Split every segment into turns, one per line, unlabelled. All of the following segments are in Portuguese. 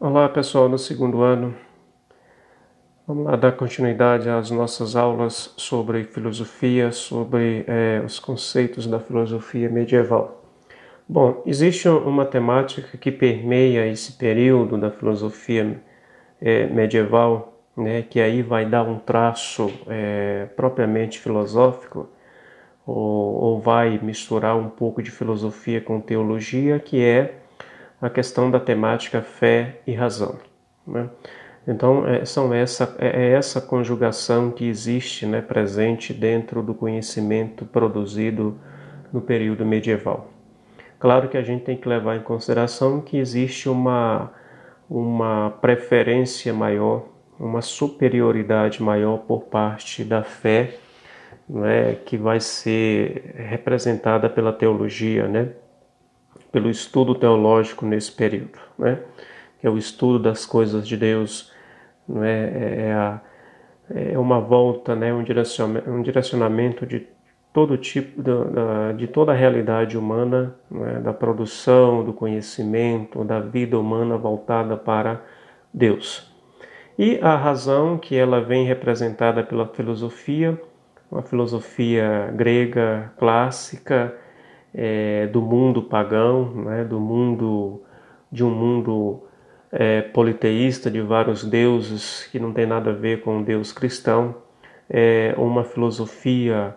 Olá pessoal, no segundo ano, vamos lá dar continuidade às nossas aulas sobre filosofia, sobre é, os conceitos da filosofia medieval. Bom, existe uma temática que permeia esse período da filosofia é, medieval, né, que aí vai dar um traço é, propriamente filosófico, ou, ou vai misturar um pouco de filosofia com teologia, que é a questão da temática fé e razão. Né? Então, é, são essa, é, é essa conjugação que existe né, presente dentro do conhecimento produzido no período medieval. Claro que a gente tem que levar em consideração que existe uma, uma preferência maior, uma superioridade maior por parte da fé, né, que vai ser representada pela teologia, né? Pelo estudo teológico nesse período, né? que é o estudo das coisas de Deus, não é, a, é uma volta, né? um, direcionamento, um direcionamento de todo tipo de, de toda a realidade humana, é? da produção, do conhecimento, da vida humana voltada para Deus. E a razão que ela vem representada pela filosofia, uma filosofia grega clássica, é, do mundo pagão, né, do mundo de um mundo é, politeísta de vários deuses que não tem nada a ver com o Deus cristão, é uma filosofia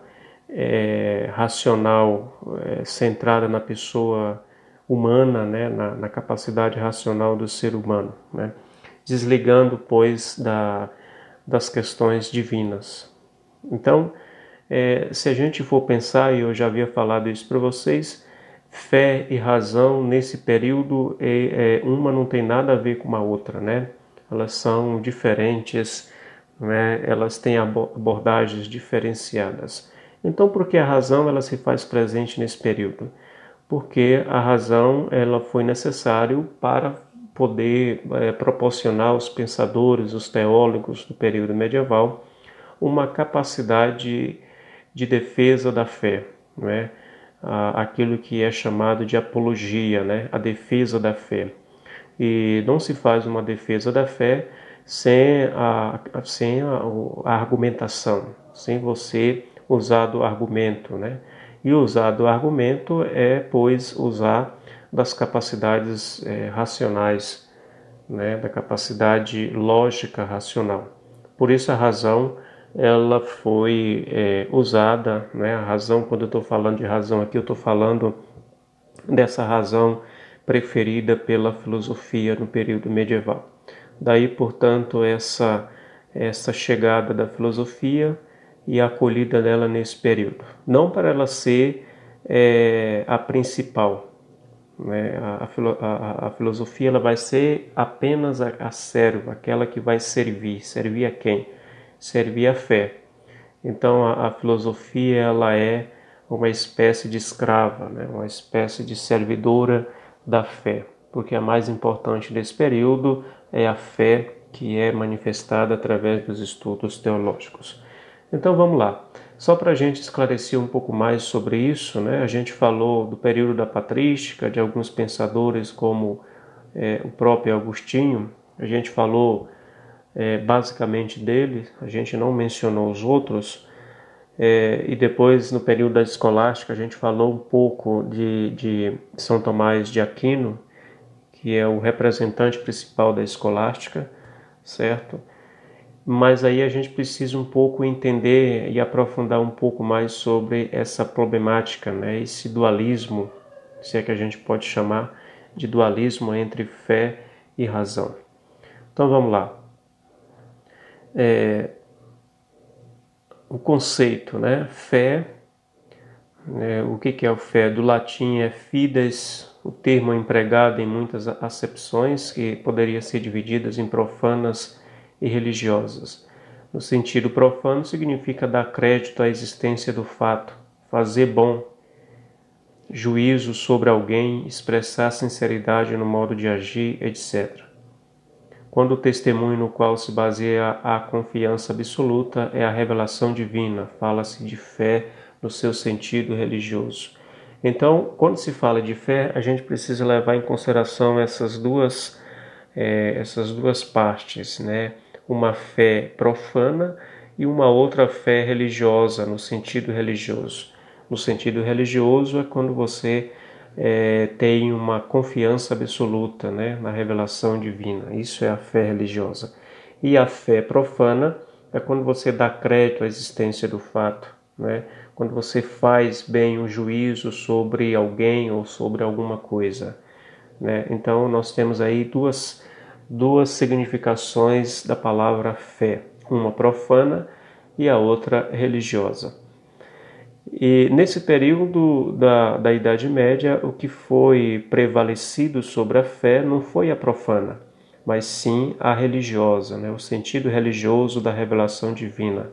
racional centrada na pessoa humana, né, na, na, capacidade racional do ser humano, né, desligando pois da, das questões divinas. Então é, se a gente for pensar, e eu já havia falado isso para vocês, fé e razão nesse período, é, é, uma não tem nada a ver com a outra, né? Elas são diferentes, né? elas têm abordagens diferenciadas. Então, por que a razão ela se faz presente nesse período? Porque a razão ela foi necessário para poder é, proporcionar aos pensadores, os teólogos do período medieval, uma capacidade de defesa da fé, não é? aquilo que é chamado de apologia, né? a defesa da fé. E não se faz uma defesa da fé sem a, sem a, a argumentação, sem você usar do argumento. Né? E usar do argumento é, pois, usar das capacidades é, racionais, né? da capacidade lógica racional. Por isso a razão ela foi é, usada, né? a razão, quando eu estou falando de razão aqui, eu estou falando dessa razão preferida pela filosofia no período medieval. Daí, portanto, essa, essa chegada da filosofia e a acolhida dela nesse período. Não para ela ser é, a principal. Né? A, a, a, filosofia ela vai ser apenas a, a serva, aquela que vai servir. Servir a quem? Servir a fé. Então a, a filosofia ela é uma espécie de escrava, né? uma espécie de servidora da fé, porque a mais importante desse período é a fé que é manifestada através dos estudos teológicos. Então vamos lá. Só para a gente esclarecer um pouco mais sobre isso, né? a gente falou do período da patrística, de alguns pensadores como é, o próprio Agostinho, a gente falou é, basicamente dele, a gente não mencionou os outros, é, e depois no período da escolástica a gente falou um pouco de, de São Tomás de Aquino, que é o representante principal da escolástica, certo? Mas aí a gente precisa um pouco entender e aprofundar um pouco mais sobre essa problemática, né? esse dualismo, se é que a gente pode chamar de dualismo entre fé e razão. Então vamos lá é, o conceito, né? Fé, né? o que, que é o fé? Do latim é fides, o termo empregado em muitas acepções que poderia ser divididas em profanas e religiosas. No sentido profano, significa dar crédito à existência do fato, fazer bom, juízo sobre alguém, expressar sinceridade no modo de agir, etc quando o testemunho no qual se baseia a confiança absoluta é a revelação divina, fala-se de fé no seu sentido religioso. Então, quando se fala de fé, a gente precisa levar em consideração essas duas é, essas duas partes, né? Uma fé profana e uma outra fé religiosa, no sentido religioso. No sentido religioso é quando você é, tem uma confiança absoluta né, na revelação divina. Isso é a fé religiosa. E a fé profana é quando você dá crédito à existência do fato, né? quando você faz bem um juízo sobre alguém ou sobre alguma coisa. Né? Então, nós temos aí duas, duas significações da palavra fé: uma profana e a outra religiosa. E nesse período da, da Idade Média, o que foi prevalecido sobre a fé não foi a profana, mas sim a religiosa, né? o sentido religioso da revelação divina,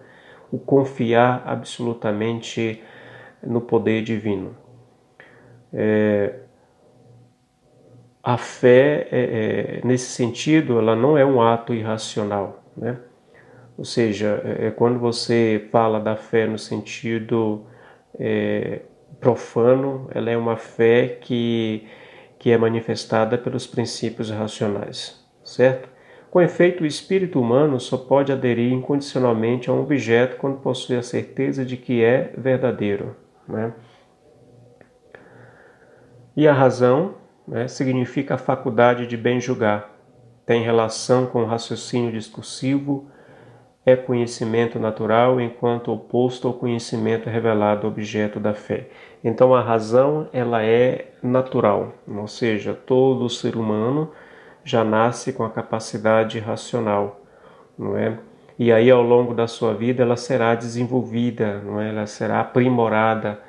o confiar absolutamente no poder divino. É, a fé, é, é, nesse sentido, ela não é um ato irracional, né? Ou seja, é, é quando você fala da fé no sentido é, profano, ela é uma fé que, que é manifestada pelos princípios racionais, certo? Com efeito, o espírito humano só pode aderir incondicionalmente a um objeto quando possui a certeza de que é verdadeiro. Né? E a razão né, significa a faculdade de bem julgar, tem relação com o raciocínio discursivo, é conhecimento natural, enquanto oposto ao conhecimento revelado objeto da fé. Então a razão ela é natural, ou seja, todo ser humano já nasce com a capacidade racional, não é? E aí ao longo da sua vida ela será desenvolvida, não é? Ela será aprimorada,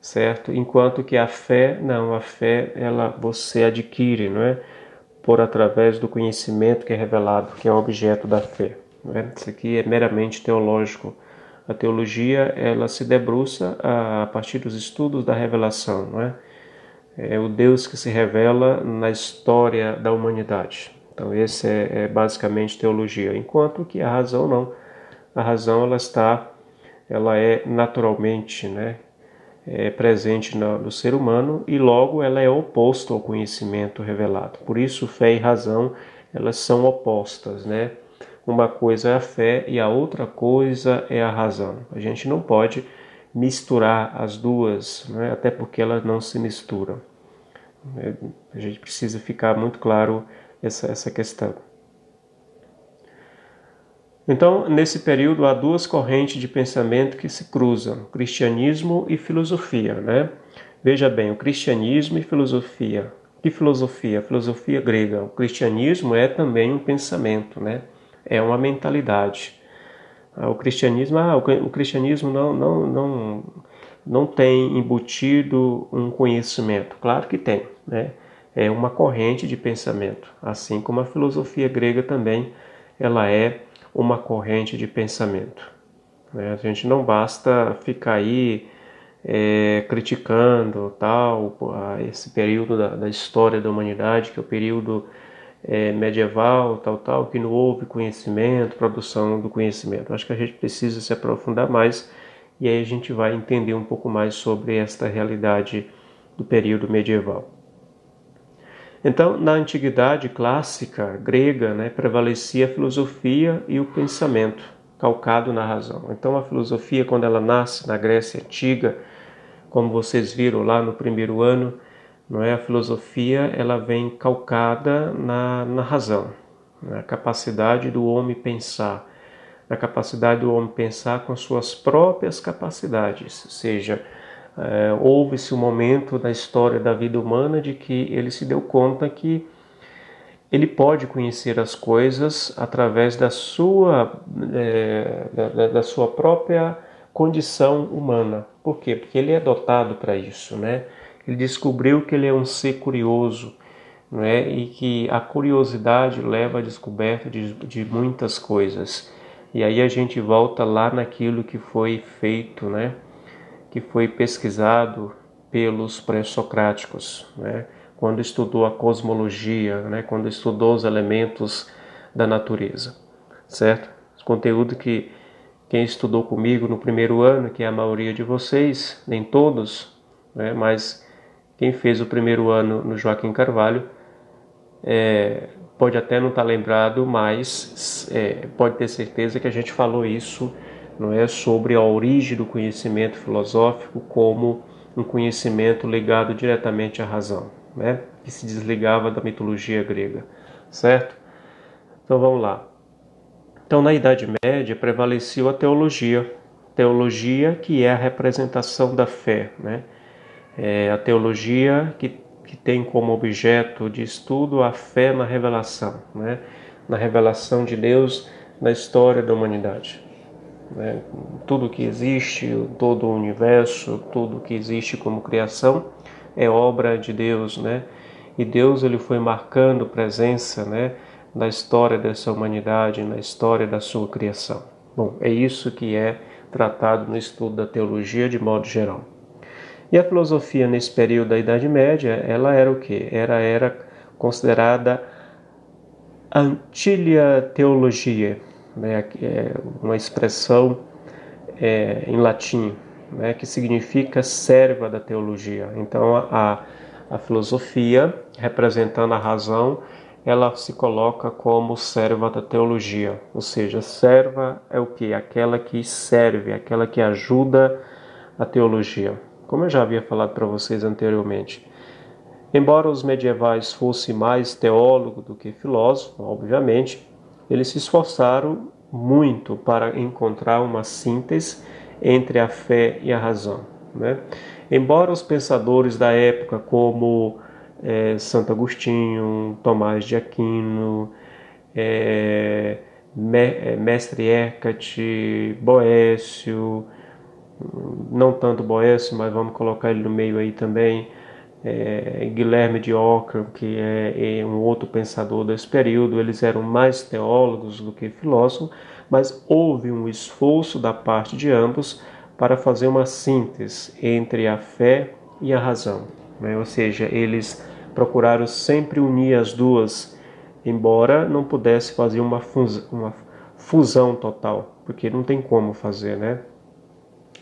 certo? Enquanto que a fé, não, a fé ela você adquire, não é? Por através do conhecimento que é revelado, que é objeto da fé. Né? Isso aqui é meramente teológico. A teologia ela se debruça a, partir dos estudos da revelação, é? É o Deus que se revela na história da humanidade. Então esse é, é basicamente teologia. Enquanto que a razão não, a razão ela está, ela é naturalmente, né? É presente no, no ser humano e logo ela é oposta ao conhecimento revelado. Por isso fé e razão elas são opostas, né? Uma coisa é a fé e a outra coisa é a razão. A gente não pode misturar as duas, né? até porque elas não se misturam. É, a gente precisa ficar muito claro essa, essa questão. Então, nesse período, há duas correntes de pensamento que se cruzam: cristianismo e filosofia. Né? Veja bem, o cristianismo e filosofia. Que filosofia? Filosofia grega. O cristianismo é também um pensamento, né? É uma mentalidade. Ah, o cristianismo, ah, o cristianismo não, não, não, não tem embutido um conhecimento. Claro que tem, né? É uma corrente de pensamento, assim como a filosofia grega também, ela é uma corrente de pensamento. Né? A gente não basta ficar aí é, criticando tal esse período da, da história da humanidade, que é o período é, medieval, tal, tal, que não houve conhecimento, produção do conhecimento. Acho que a gente precisa se aprofundar mais e aí a gente vai entender um pouco mais sobre esta realidade do período medieval. Então, na antiguidade clássica grega, né, prevalecia a filosofia e o pensamento, calcado na razão. Então, a filosofia, quando ela nasce na Grécia antiga, como vocês viram lá no primeiro ano, não é a filosofia ela vem calcada na, na razão na capacidade do homem pensar na capacidade do homem pensar com suas próprias capacidades ou seja é, houve-se um momento na história da vida humana de que ele se deu conta que ele pode conhecer as coisas através da sua, é, da, da, sua própria condição humana. Por quê? Porque ele é dotado para isso, né? Ele descobriu que ele é um ser curioso, né? e que a curiosidade leva à descoberta de, de muitas coisas. E aí a gente volta lá naquilo que foi feito, né? que foi pesquisado pelos pré-socráticos, né? quando estudou a cosmologia, né? quando estudou os elementos da natureza, certo? Conteúdo que quem estudou comigo no primeiro ano, que é a maioria de vocês, nem todos, né? mas quem fez o primeiro ano no Joaquim Carvalho é, pode até não estar tá lembrado, mas é, pode ter certeza que a gente falou isso não é sobre a origem do conhecimento filosófico como um conhecimento ligado diretamente à razão, né? que se desligava da mitologia grega, certo? Então vamos lá. Então na Idade Média prevaleceu a teologia, teologia que é a representação da fé, né? É a teologia que, que tem como objeto de estudo a fé na revelação, né? Na revelação de Deus na história da humanidade. Né? Tudo que existe, todo o universo, tudo que existe como criação é obra de Deus, né? E Deus ele foi marcando presença, né, na história dessa humanidade, na história da sua criação. Bom, é isso que é tratado no estudo da teologia de modo geral. E a filosofia nesse período da Idade Média, ela era o que? Era era considerada antilia teologia, né, é uma expressão é, em latim, né, que significa serva da teologia. Então, a, a filosofia, representando a razão, ela se coloca como serva da teologia, ou seja, serva é o que? Aquela que serve, aquela que ajuda a teologia. Como eu já havia falado para vocês anteriormente. Embora os medievais fossem mais teólogos do que filósofos, obviamente, eles se esforçaram muito para encontrar uma síntese entre a fé e a razão. Né? Embora os pensadores da época, como é, Santo Agostinho, Tomás de Aquino, é, Mestre Eckhart, Boécio, não tanto Boécio, mas vamos colocar ele no meio aí também, é, Guilherme de Ockham, que é, é, um outro pensador desse período, eles eram mais teólogos do que filósofos, mas houve um esforço da parte de ambos para fazer uma síntese entre a fé e a razão. Né? Ou seja, eles procuraram sempre unir as duas, embora não pudesse fazer uma, uma fusão total, porque não tem como fazer, né?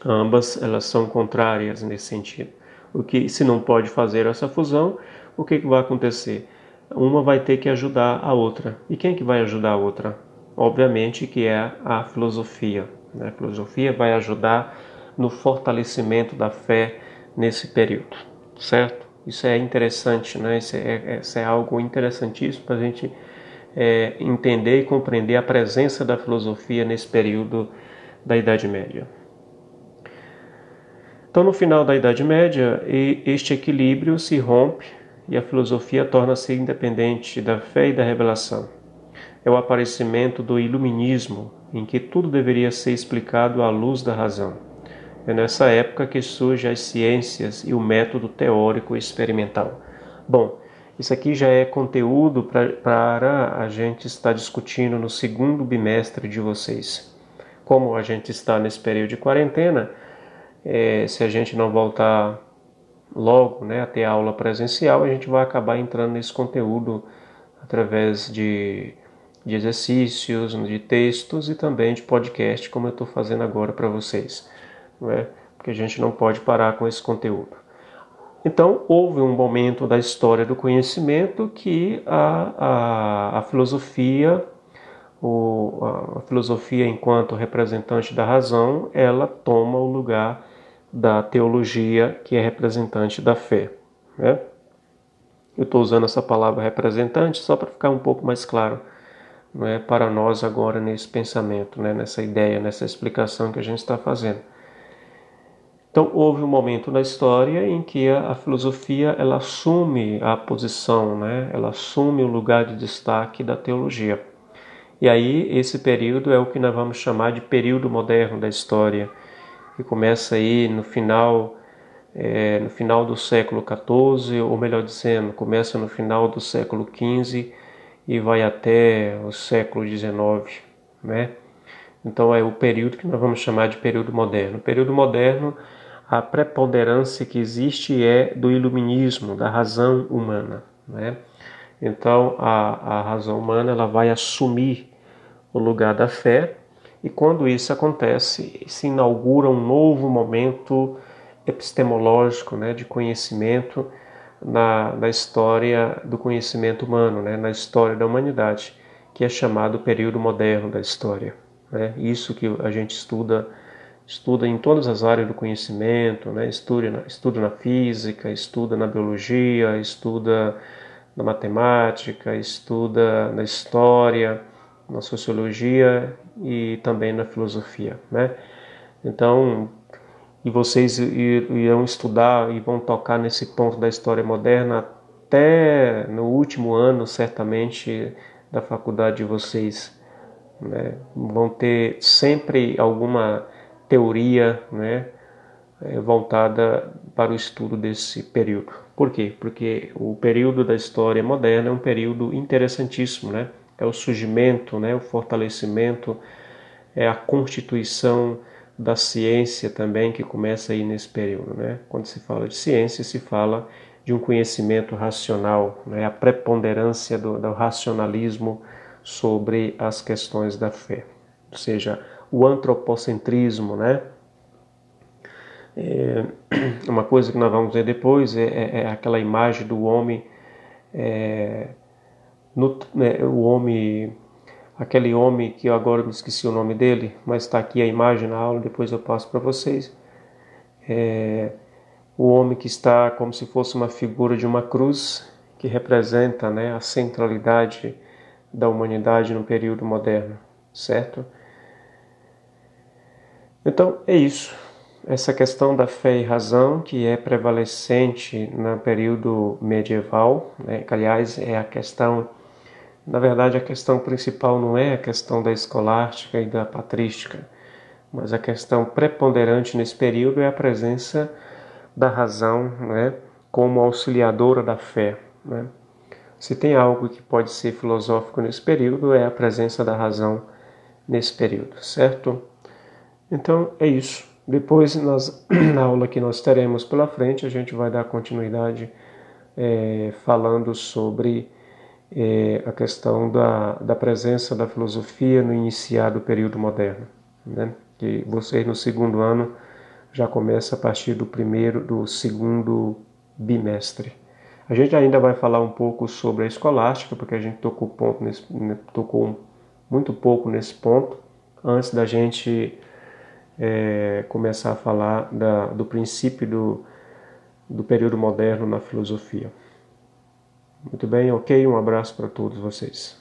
Ambas elas são contrárias nesse sentido. O que se não pode fazer essa fusão, o que, que vai acontecer? Uma vai ter que ajudar a outra. E quem que vai ajudar a outra? Obviamente que é a filosofia. Né? A filosofia vai ajudar no fortalecimento da fé nesse período, certo? Isso é interessante, né? Isso é, isso é algo interessantíssimo para a gente é, entender e compreender a presença da filosofia nesse período da Idade Média. Então, no final da Idade Média, este equilíbrio se rompe e a filosofia torna-se independente da fé e da revelação. É o aparecimento do iluminismo, em que tudo deveria ser explicado à luz da razão. É nessa época que surgem as ciências e o método teórico experimental. Bom, isso aqui já é conteúdo para a gente estar discutindo no segundo bimestre de vocês. Como a gente está nesse período de quarentena, é, se a gente não voltar logo né, a ter aula presencial, a gente vai acabar entrando nesse conteúdo através de, de exercícios, de textos e também de podcast, como eu estou fazendo agora para vocês. Não é? Porque a gente não pode parar com esse conteúdo. Então, houve um momento da história do conhecimento que a, a, a filosofia, o, a, a filosofia enquanto representante da razão, ela toma o lugar da teologia, que é representante da fé. Né? Eu estou usando essa palavra representante só para ficar um pouco mais claro é, para nós agora nesse pensamento, né, nessa ideia, nessa explicação que a gente está fazendo. Então houve um momento na história em que a, a, filosofia ela assume a posição, né, ela assume o lugar de destaque da teologia. E aí esse período é o que nós vamos chamar de período moderno da história que começa aí no final é, no final do século XIV, ou melhor dizendo, começa no final do século XV e vai até o século XIX, né? Então é o período que nós vamos chamar de período moderno. O período moderno, a preponderância que existe é do iluminismo, da razão humana, né? Então a, a razão humana ela vai assumir o lugar da fé e quando isso acontece, se inaugura um novo momento epistemológico, né, de conhecimento, na, na história do conhecimento humano, né? na história da humanidade, que é chamado período moderno da história. Né? Isso que a gente estuda estuda em todas as áreas do conhecimento, né? estuda, na, estuda na física, estuda na biologia, estuda na matemática, estuda na história, na sociologia e também na filosofia, né? Então, e vocês irão estudar e vão tocar nesse ponto da história moderna até no último ano, certamente, da faculdade de vocês. Né? Vão ter sempre alguma teoria né, é, voltada para o estudo desse período. Por quê? Porque o período da história moderna é um período interessantíssimo, né? É o surgimento, né, o fortalecimento, é a constituição da ciência também que começa aí nesse período, né? Quando se fala de ciência, se fala de um conhecimento racional, né? A preponderância do, do racionalismo sobre as questões da fé, ou seja, o antropocentrismo, né? É, uma coisa que nós vamos ver depois é, é, é aquela imagem do homem, é, no, né, o homem, aquele homem que eu agora me esqueci o nome dele, mas está aqui a imagem na aula, depois eu passo para vocês. É, o homem que está como se fosse uma figura de uma cruz que representa né, a centralidade da humanidade no período moderno, certo? Então é isso. Essa questão da fé e razão que é prevalecente no período medieval, né, que aliás é a questão, na verdade a questão principal não é a questão da escolástica e da patrística, mas a questão preponderante nesse período é a presença da razão né, como auxiliadora da fé. Né? Se tem algo que pode ser filosófico nesse período, é a presença da razão nesse período, certo? Então é isso. Depois, na aula que nós teremos pela frente, a gente vai dar continuidade é, falando sobre é, a questão da, da presença da filosofia no iniciar do período moderno. Né? Que vocês no segundo ano já começa a partir do primeiro, do segundo bimestre. A gente ainda vai falar um pouco sobre a escolástica, porque a gente tocou, ponto nesse, né, tocou muito pouco nesse ponto, antes da gente é, começar a falar da, do princípio do, do período moderno na filosofia. Muito bem, ok? Um abraço para todos vocês.